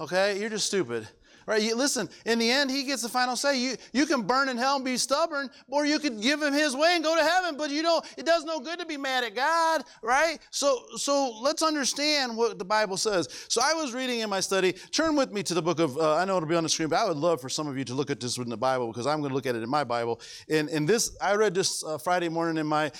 Speaker 2: Okay? You're just stupid. Right? You, listen, in the end, he gets the final say. You, you can burn in hell and be stubborn, or you could give him his way and go to heaven, but you know, it does no good to be mad at God, right? So, so let's understand what the Bible says. So I was reading in my study. Turn with me to the book of, uh, I know it'll be on the screen, but I would love for some of you to look at this in the Bible because I'm going to look at it in my Bible. And, and this, I read this uh, Friday morning in my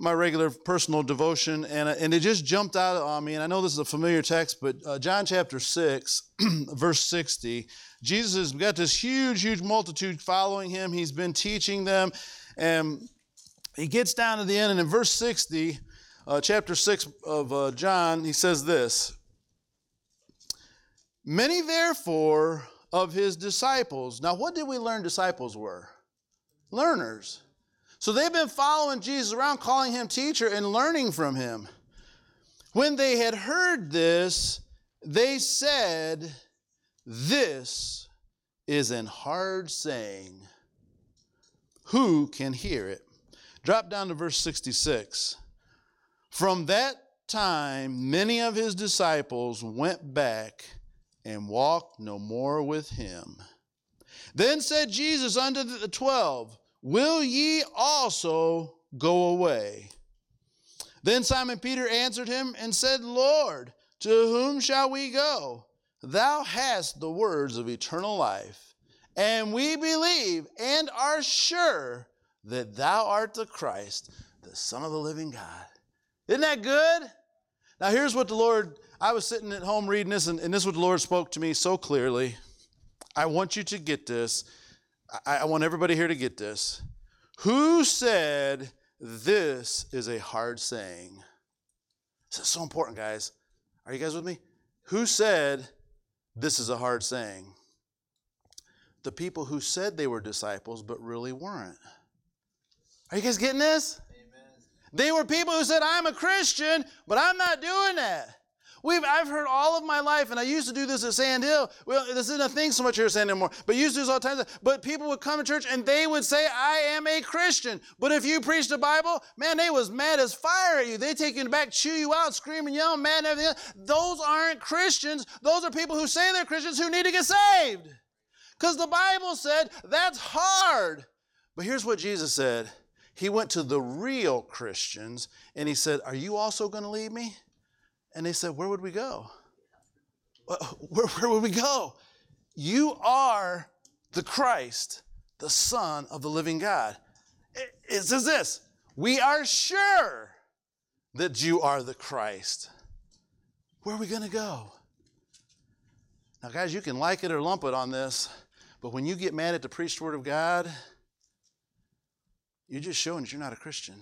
Speaker 2: my regular personal devotion, and, uh, and it just jumped out on me. And I know this is a familiar text, but uh, John chapter 6, verse 60, Jesus has got this huge, huge multitude following him. He's been teaching them, and he gets down to the end, and in verse 60, uh, chapter 6 of uh, John, he says this Many, therefore, of his disciples. Now, what did we learn disciples were? Learners. So they've been following Jesus around, calling him teacher and learning from him. When they had heard this, they said, This is an hard saying. Who can hear it? Drop down to verse 66. From that time, many of his disciples went back and walked no more with him. Then said Jesus unto the twelve, Will ye also go away? Then Simon Peter answered him and said, Lord, to whom shall we go? Thou hast the words of eternal life, and we believe and are sure that thou art the Christ, the Son of the living God. Isn't that good? Now, here's what the Lord, I was sitting at home reading this, and, and this is what the Lord spoke to me so clearly. I want you to get this. I, I want everybody here to get this. Who said this is a hard saying? This is so important, guys. Are you guys with me? Who said this is a hard saying? The people who said they were disciples but really weren't. Are you guys getting this? Amen. They were people who said, I'm a Christian, but I'm not doing that. We've, I've heard all of my life, and I used to do this at Sandhill. Well, this isn't a thing so much here at Sandhill anymore, but used to do this all the time. But people would come to church and they would say, I am a Christian. But if you preached the Bible, man, they was mad as fire at you. They take you back, chew you out, screaming, yelling, mad and everything. Those aren't Christians. Those are people who say they're Christians who need to get saved. Because the Bible said that's hard. But here's what Jesus said. He went to the real Christians and he said, Are you also going to leave me? And they said, Where would we go? Uh, where, where would we go? You are the Christ, the Son of the living God. It, it says this We are sure that you are the Christ. Where are we going to go? Now, guys, you can like it or lump it on this, but when you get mad at the preached word of God, you're just showing that you're not a Christian.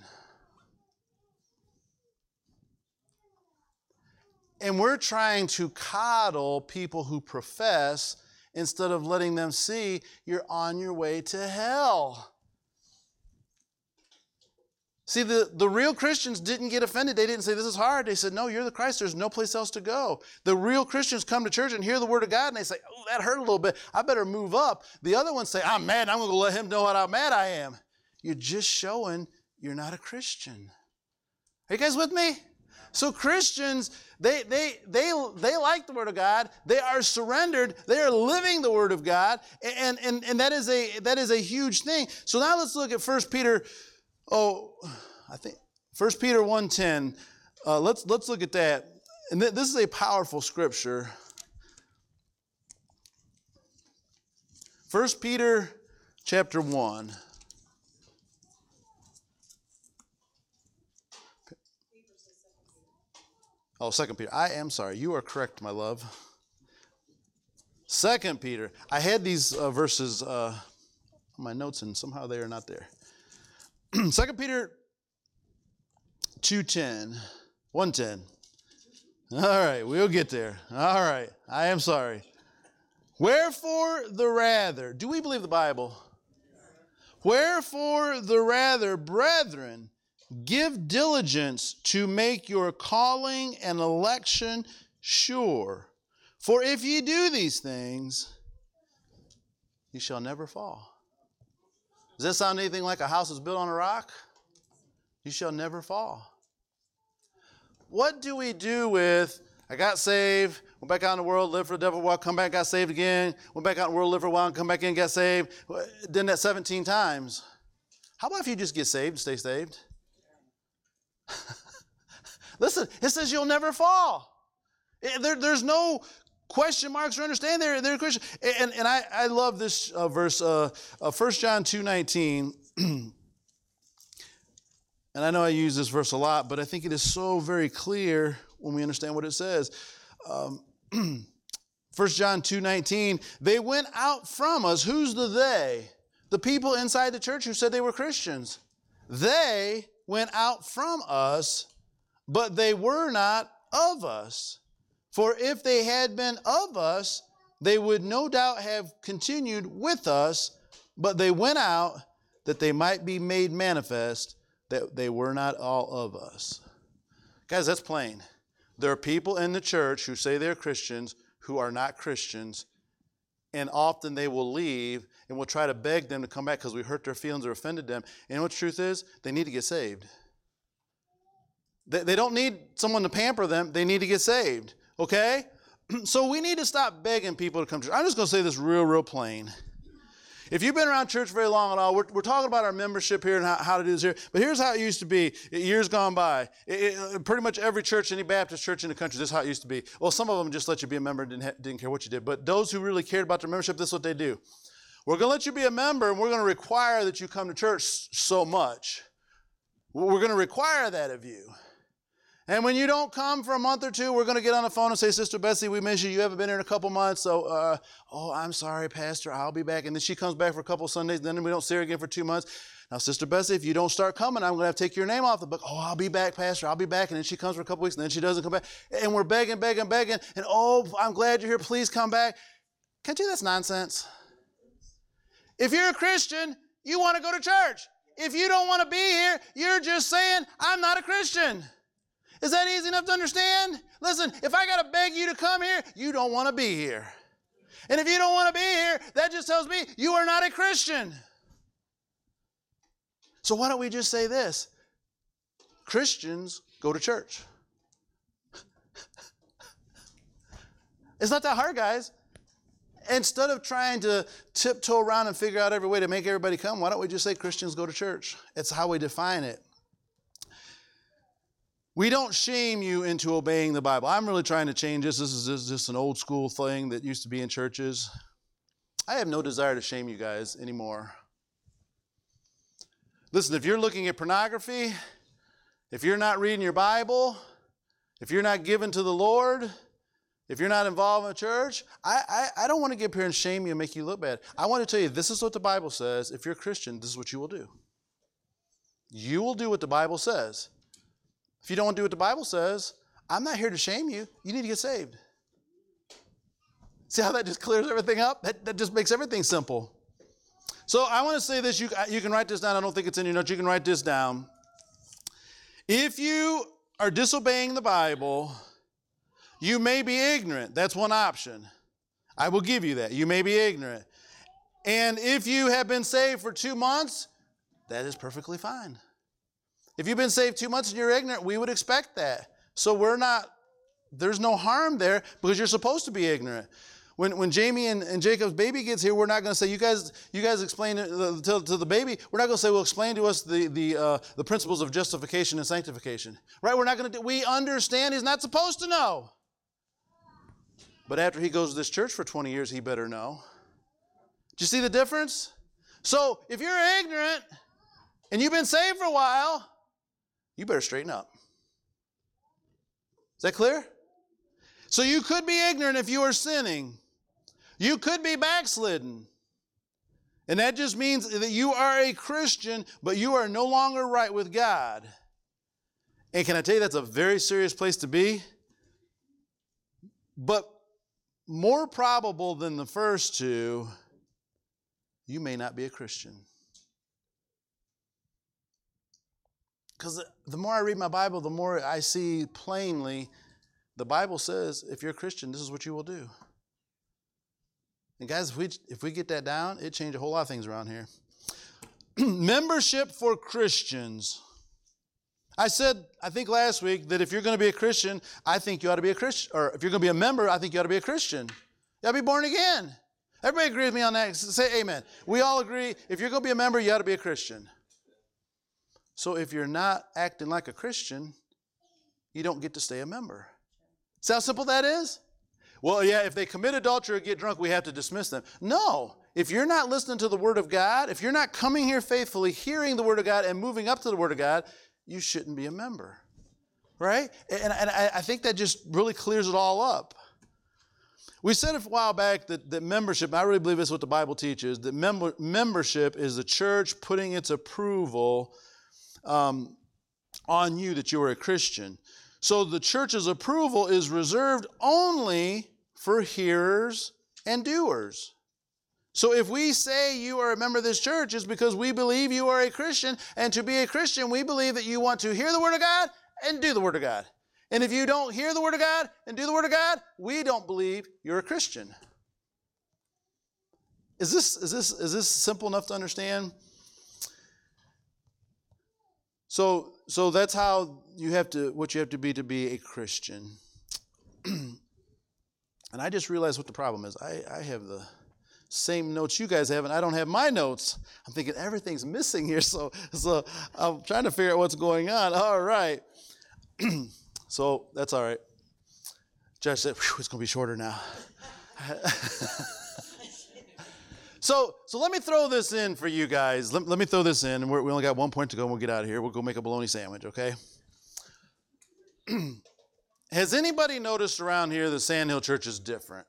Speaker 2: And we're trying to coddle people who profess instead of letting them see you're on your way to hell. See, the, the real Christians didn't get offended. They didn't say, This is hard. They said, No, you're the Christ. There's no place else to go. The real Christians come to church and hear the word of God and they say, Oh, that hurt a little bit. I better move up. The other ones say, I'm mad. I'm going to let him know how mad I am. You're just showing you're not a Christian. Are you guys with me? So Christians, they, they, they, they like the Word of God. They are surrendered. They are living the Word of God. And, and, and that, is a, that is a huge thing. So now let's look at 1 Peter, oh, I think 1 Peter 1.10. Uh, let's, let's look at that. And th- this is a powerful scripture. 1 Peter chapter 1. Oh, Second Peter. I am sorry. You are correct, my love. Second Peter. I had these uh, verses uh, on my notes, and somehow they are not there. Second Peter 2.10. 110. All right, we'll get there. All right, I am sorry. Wherefore the rather, do we believe the Bible? Wherefore the rather, brethren, Give diligence to make your calling and election sure. For if ye do these things, ye shall never fall. Does that sound anything like a house that's built on a rock? You shall never fall. What do we do with, I got saved, went back out in the world, lived for the devil a while, come back, got saved again, went back out in the world, lived for a while, and come back in, got saved, did that 17 times. How about if you just get saved and stay saved? Listen, it says you'll never fall. There, there's no question marks or understand they're, they're Christian. And, and I, I love this uh, verse, uh, uh, 1 John 2 19. and I know I use this verse a lot, but I think it is so very clear when we understand what it says. Um, 1 John 2 19, they went out from us. Who's the they? The people inside the church who said they were Christians. They went out from us, but they were not of us. For if they had been of us, they would no doubt have continued with us, but they went out that they might be made manifest that they were not all of us. Guys, that's plain. There are people in the church who say they're Christians who are not Christians, and often they will leave and we'll try to beg them to come back because we hurt their feelings or offended them. And what the truth is? They need to get saved. They, they don't need someone to pamper them, they need to get saved. Okay? So we need to stop begging people to come to church. I'm just going to say this real, real plain. If you've been around church very long at all, we're, we're talking about our membership here and how, how, to do this here. But here's how it used to be years gone by. It, it, pretty much every church, any Baptist church in the country, this is how it used to be. Well, some of them just let you be a member and didn't, didn't care what you did. But those who really cared about their membership, this is what they do. We're going to let you be a member and we're going to require that you come to church so much. We're going to require that of you. And when you don't come for a month or two, we're going to get on the phone and say, Sister Betsy, we miss you. You haven't been here in a couple months. So, uh, oh, I'm sorry, Pastor. I'll be back. And then she comes back for a couple Sundays. And then we don't see her again for two months. Now, Sister Betsy, if you don't start coming, I'm going to have to take your name off the book. Oh, I'll be back, Pastor. I'll be back. And then she comes for a couple weeks, and then she doesn't come back. And we're begging, begging, begging. And oh, I'm glad you're here. Please come back. Can't you? That's nonsense. If you're a Christian, you want to go to church. If you don't want to be here, you're just saying, I'm not a Christian. Is that easy enough to understand? Listen, if I got to beg you to come here, you don't want to be here. And if you don't want to be here, that just tells me you are not a Christian. So why don't we just say this? Christians go to church. it's not that hard, guys. Instead of trying to tiptoe around and figure out every way to make everybody come, why don't we just say Christians go to church? It's how we define it. We don't shame you into obeying the Bible. I'm really trying to change this. This is just an old school thing that used to be in churches. I have no desire to shame you guys anymore. Listen, if you're looking at pornography, if you're not reading your Bible, if you're not given to the Lord, if you're not involved in a church, I, I, I don't want to get up here and shame you and make you look bad. I want to tell you this is what the Bible says. If you're a Christian, this is what you will do. You will do what the Bible says. If you don't do what the Bible says, I'm not here to shame you. You need to get saved. See how that just clears everything up? That, that just makes everything simple. So I want to say this. You, you can write this down. I don't think it's in your notes. You can write this down. If you are disobeying the Bible, you may be ignorant. That's one option. I will give you that. You may be ignorant. And if you have been saved for two months, that is perfectly fine. If you've been saved two months and you're ignorant, we would expect that. So we're not, there's no harm there because you're supposed to be ignorant. When, when Jamie and, and Jacob's baby gets here, we're not going to say, you guys, you guys explain it uh, to, to the baby. We're not going to say, well, explain to us the, the, uh, the principles of justification and sanctification. Right? We're not going to do, we understand he's not supposed to know. But after he goes to this church for 20 years, he better know. Do you see the difference? So if you're ignorant and you've been saved for a while, you better straighten up. Is that clear? So you could be ignorant if you are sinning. You could be backslidden. And that just means that you are a Christian, but you are no longer right with God. And can I tell you that's a very serious place to be? But more probable than the first two, you may not be a Christian. Because the more I read my Bible, the more I see plainly the Bible says if you're a Christian, this is what you will do. And guys, if we, if we get that down, it changes a whole lot of things around here. membership for Christians. I said, I think last week that if you're going to be a Christian, I think you ought to be a Christian. Or if you're going to be a member, I think you ought to be a Christian. You ought to be born again. Everybody agree with me on that? Say amen. We all agree. If you're going to be a member, you ought to be a Christian. So if you're not acting like a Christian, you don't get to stay a member. See how simple that is? Well, yeah, if they commit adultery or get drunk, we have to dismiss them. No. If you're not listening to the Word of God, if you're not coming here faithfully, hearing the Word of God, and moving up to the Word of God, you shouldn't be a member. Right? And, and I think that just really clears it all up. We said a while back that, that membership, I really believe this is what the Bible teaches, that member, membership is the church putting its approval um, on you that you are a Christian. So the church's approval is reserved only for hearers and doers. So if we say you are a member of this church, it's because we believe you are a Christian. And to be a Christian, we believe that you want to hear the Word of God and do the Word of God. And if you don't hear the Word of God and do the Word of God, we don't believe you're a Christian. Is this, is this, is this simple enough to understand? So, so that's how you have to, what you have to be to be a Christian. and I just realized what the problem is. I, I have the same notes you guys have, and I don't have my notes. I'm thinking everything's missing here, so, so I'm trying to figure out what's going on. All right. so that's all right. Josh said, it's going to be shorter now. So, so let me throw this in for you guys. Let, let me throw this in, and we only got one point to go, and we'll get out of here. We'll go make a bologna sandwich, okay? Has anybody noticed around here that Sandhill Church is different?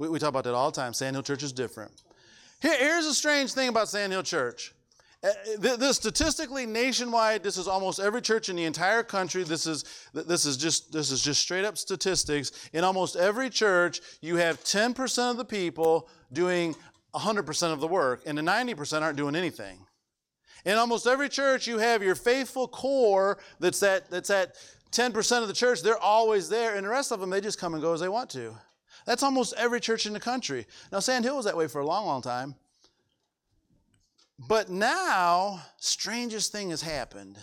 Speaker 2: We, we talk about that all the time. Sandhill Church is different. Here, here's a strange thing about Sandhill Church. Uh, statistically nationwide, this is almost every church in the entire country. This is this is just this is just straight up statistics. In almost every church, you have 10% of the people doing 100% of the work, and the 90% aren't doing anything. In almost every church, you have your faithful core that's at that's at 10% of the church. They're always there, and the rest of them they just come and go as they want to. That's almost every church in the country. Now, Sandhill was that way for a long, long time. But now, strangest thing has happened.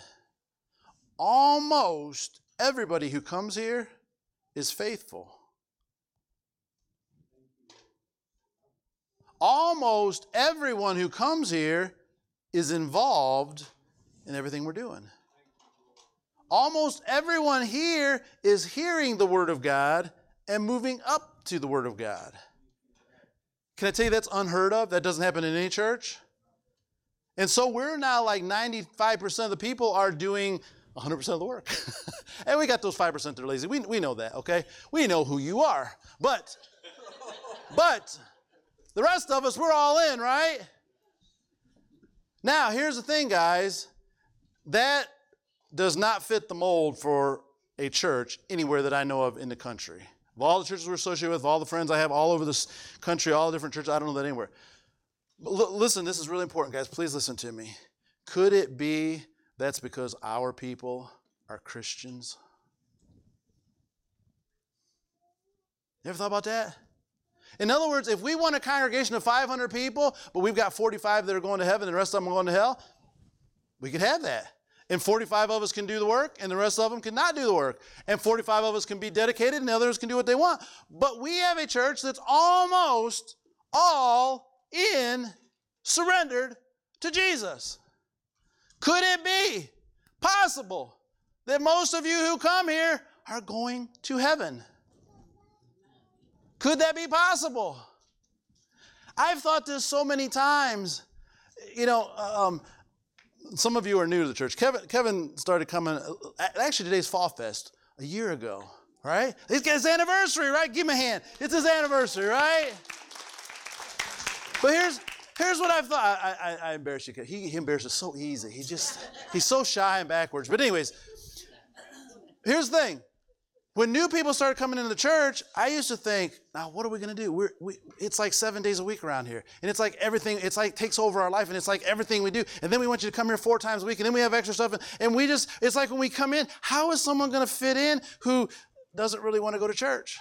Speaker 2: Almost everybody who comes here is faithful. Almost everyone who comes here is involved in everything we're doing. Almost everyone here is hearing the Word of God and moving up to the Word of God. Can I tell you that's unheard of? That doesn't happen in any church. And so we're now like 95% of the people are doing 100% of the work. and we got those 5% that are lazy. We, we know that, okay? We know who you are. But, but, the rest of us, we're all in, right? Now, here's the thing, guys. That does not fit the mold for a church anywhere that I know of in the country. Of all the churches we're associated with, all the friends I have all over this country, all the different churches, I don't know that anywhere. L- listen, this is really important, guys. Please listen to me. Could it be that's because our people are Christians? You ever thought about that? In other words, if we want a congregation of 500 people, but we've got 45 that are going to heaven and the rest of them are going to hell, we could have that. And 45 of us can do the work, and the rest of them cannot do the work. And 45 of us can be dedicated, and the others can do what they want. But we have a church that's almost all in surrendered to Jesus. Could it be possible that most of you who come here are going to heaven? Could that be possible? I've thought this so many times. You know, um, some of you are new to the church. Kevin, Kevin started coming, uh, actually, today's Fall Fest a year ago, right? It's his anniversary, right? Give him a hand. It's his anniversary, right? But here's here's what I've thought. I, I, I embarrass you. He, he embarrasses so easy. He just he's so shy and backwards. But anyways, here's the thing. When new people started coming into the church, I used to think, now what are we going to do? We're, we, it's like seven days a week around here. And it's like everything, it's like takes over our life and it's like everything we do. And then we want you to come here four times a week and then we have extra stuff. And, and we just, it's like when we come in, how is someone going to fit in who doesn't really want to go to church?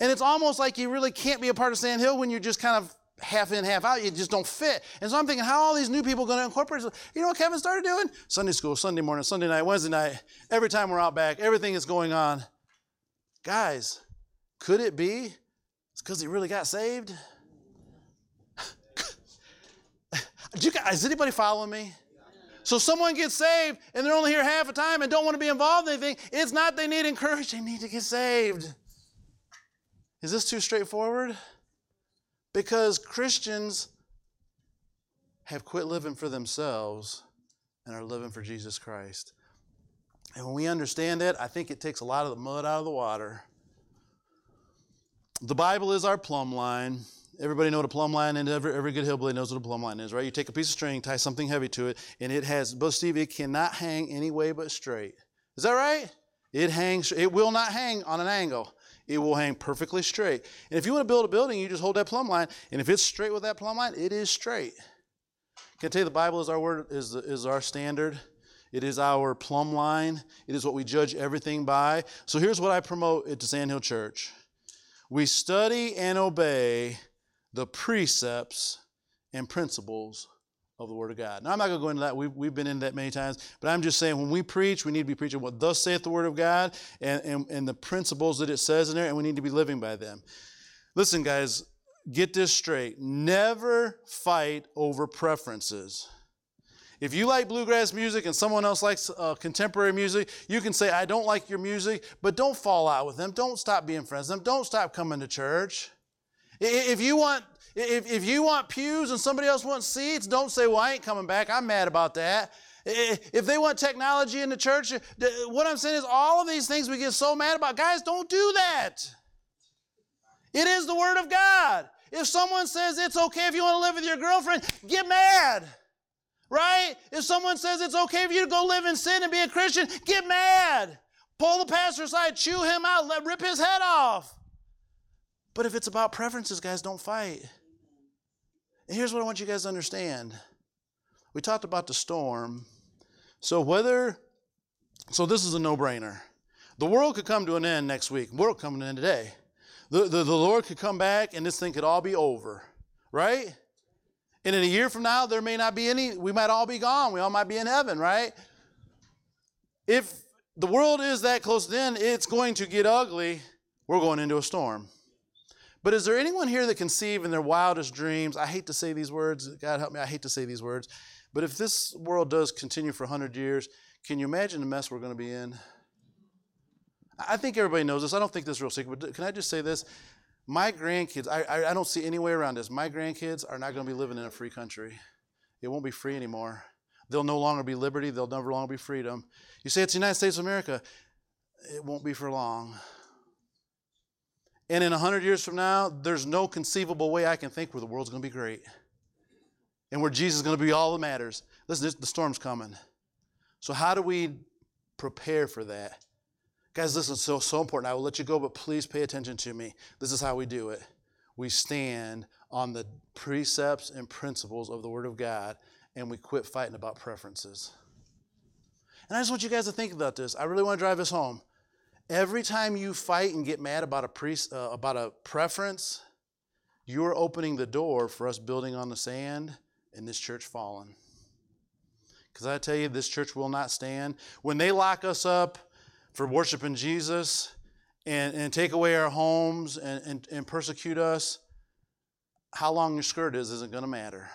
Speaker 2: And it's almost like you really can't be a part of Sandhill when you're just kind of half in, half out. You just don't fit. And so I'm thinking, how all these new people going to incorporate? You know what Kevin started doing? Sunday school, Sunday morning, Sunday night, Wednesday night. Every time we're out back, everything is going on. Guys, could it be it's because he really got saved? you guys, is anybody following me? So someone gets saved and they're only here half the time and don't want to be involved in anything. It's not they need encouragement, they need to get saved. Is this too straightforward? Because Christians have quit living for themselves and are living for Jesus Christ. And when we understand that, I think it takes a lot of the mud out of the water. The Bible is our plumb line. Everybody know what a plumb line is. Every, every good hillbilly knows what a plumb line is, right? You take a piece of string, tie something heavy to it, and it has, but Steve, it cannot hang any way but straight. Is that right? It hangs, it will not hang on an angle. It will hang perfectly straight. And if you want to build a building, you just hold that plumb line, and if it's straight with that plumb line, it is straight. Can I tell you the Bible is our word, is, is our standard? It is our plumb line. It is what we judge everything by. So here's what I promote at the Sandhill Church. We study and obey the precepts and principles of the Word of God. Now, I'm not going to go into that. We've, we've been into that many times. But I'm just saying, when we preach, we need to be preaching what thus saith the Word of God and, and, and the principles that it says in there, and we need to be living by them. Listen, guys, get this straight. Never fight over preferences. If you like bluegrass music and someone else likes uh, contemporary music, you can say, I don't like your music, but don't fall out with them. Don't stop being friends with them. Don't stop coming to church. If you want if, if you want pews and somebody else wants seats, don't say, Well, I ain't coming back. I'm mad about that. If they want technology in the church, uh, what I'm saying is all of these things we get so mad about. Guys, don't do that. It is the Word of God. If someone says it's okay if you want to live with your girlfriend, get mad. Right? If someone says it's okay for you to go live in sin and be a Christian, get mad. Pull the pastor aside, chew him out, let rip his head off. But if it's about preferences, guys, don't fight. And here's what I want you guys to understand. We talked about the storm. So whether so this is a no-brainer. The world could come to an end next week. The world coming to an end today. The, the, the Lord could come back and this thing could all be over. Right? And in a year from now, there may not be any, we might all be gone. We all might be in heaven, right? If the world is that close to the end, it's going to get ugly. We're going into a storm. But is there anyone here that conceive in their wildest dreams? I hate to say these words. God help me, I hate to say these words. But if this world does continue for 100 years, can you imagine the mess we're going to be in? I think everybody knows this. I don't think this is real secret, but can I just say this? My grandkids, I, I, don't see any way around this. My grandkids are not going to be living in a free country. It won't be free anymore. There'll no longer be liberty. There'll never longer be freedom. You say it's the United States of America. It won't be for long. And in 100 years from now, there's no conceivable way I can think where the world's going to be great and where Jesus is going to be all that matters. Listen, the storm's coming. So, how do we prepare for that? Guys, listen, so, so important. I will let you go, but please pay attention to me. This is how we do it. We stand on the precepts and principles of the Word of God, and we quit fighting about preferences. And I just want you guys to think about this. I really want to drive this home. Every time you fight and get mad about a, pre- uh, about a preference, you're opening the door for us building on the sand and this church falling. Because I tell you, this church will not stand. When they lock us up for worshiping Jesus and, and take away our homes and, and, and persecute us, how long your skirt is isn't going to matter.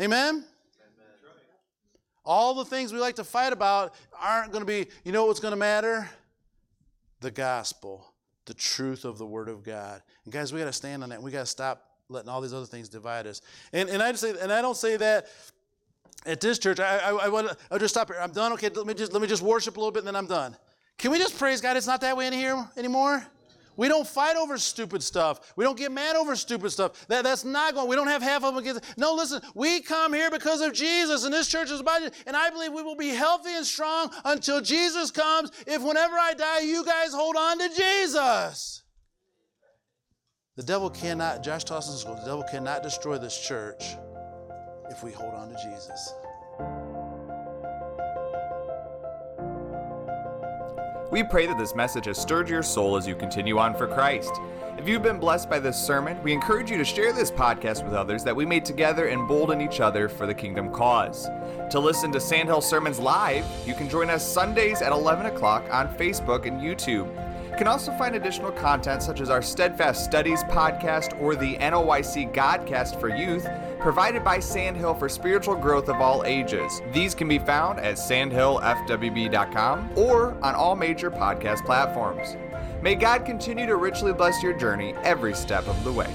Speaker 2: Amen? All the things we like to fight about aren't going to be, you know what's going to matter? The gospel, the truth of the Word of God. And guys, we got to stand on that. We got to stop letting all these other things divide us. And, and I just say, and I don't say that at this church. I, I, I want I'll just stop here. I'm done. Okay, let me just let me just worship a little bit, and then I'm done. Can we just praise God? It's not that way in here anymore. We don't fight over stupid stuff. We don't get mad over stupid stuff. That, that's not going. We don't have half of them against. No, listen. We come here because of Jesus, and this church is about. And I believe we will be healthy and strong until Jesus comes. If whenever I die, you guys hold on to Jesus. The devil cannot. Josh Tossin school. The devil cannot destroy this church if we hold on to Jesus.
Speaker 1: We pray that this message has stirred your soul as you continue on for Christ. If you've been blessed by this sermon, we encourage you to share this podcast with others that we may together embolden each other for the kingdom cause. To listen to Sandhill Sermons live, you can join us Sundays at 11 o'clock on Facebook and YouTube. You can also find additional content such as our Steadfast Studies podcast or the NOYC Godcast for Youth, provided by Sandhill for spiritual growth of all ages. These can be found at sandhillfwb.com or on all major podcast platforms. May God continue to richly bless your journey every step of the way.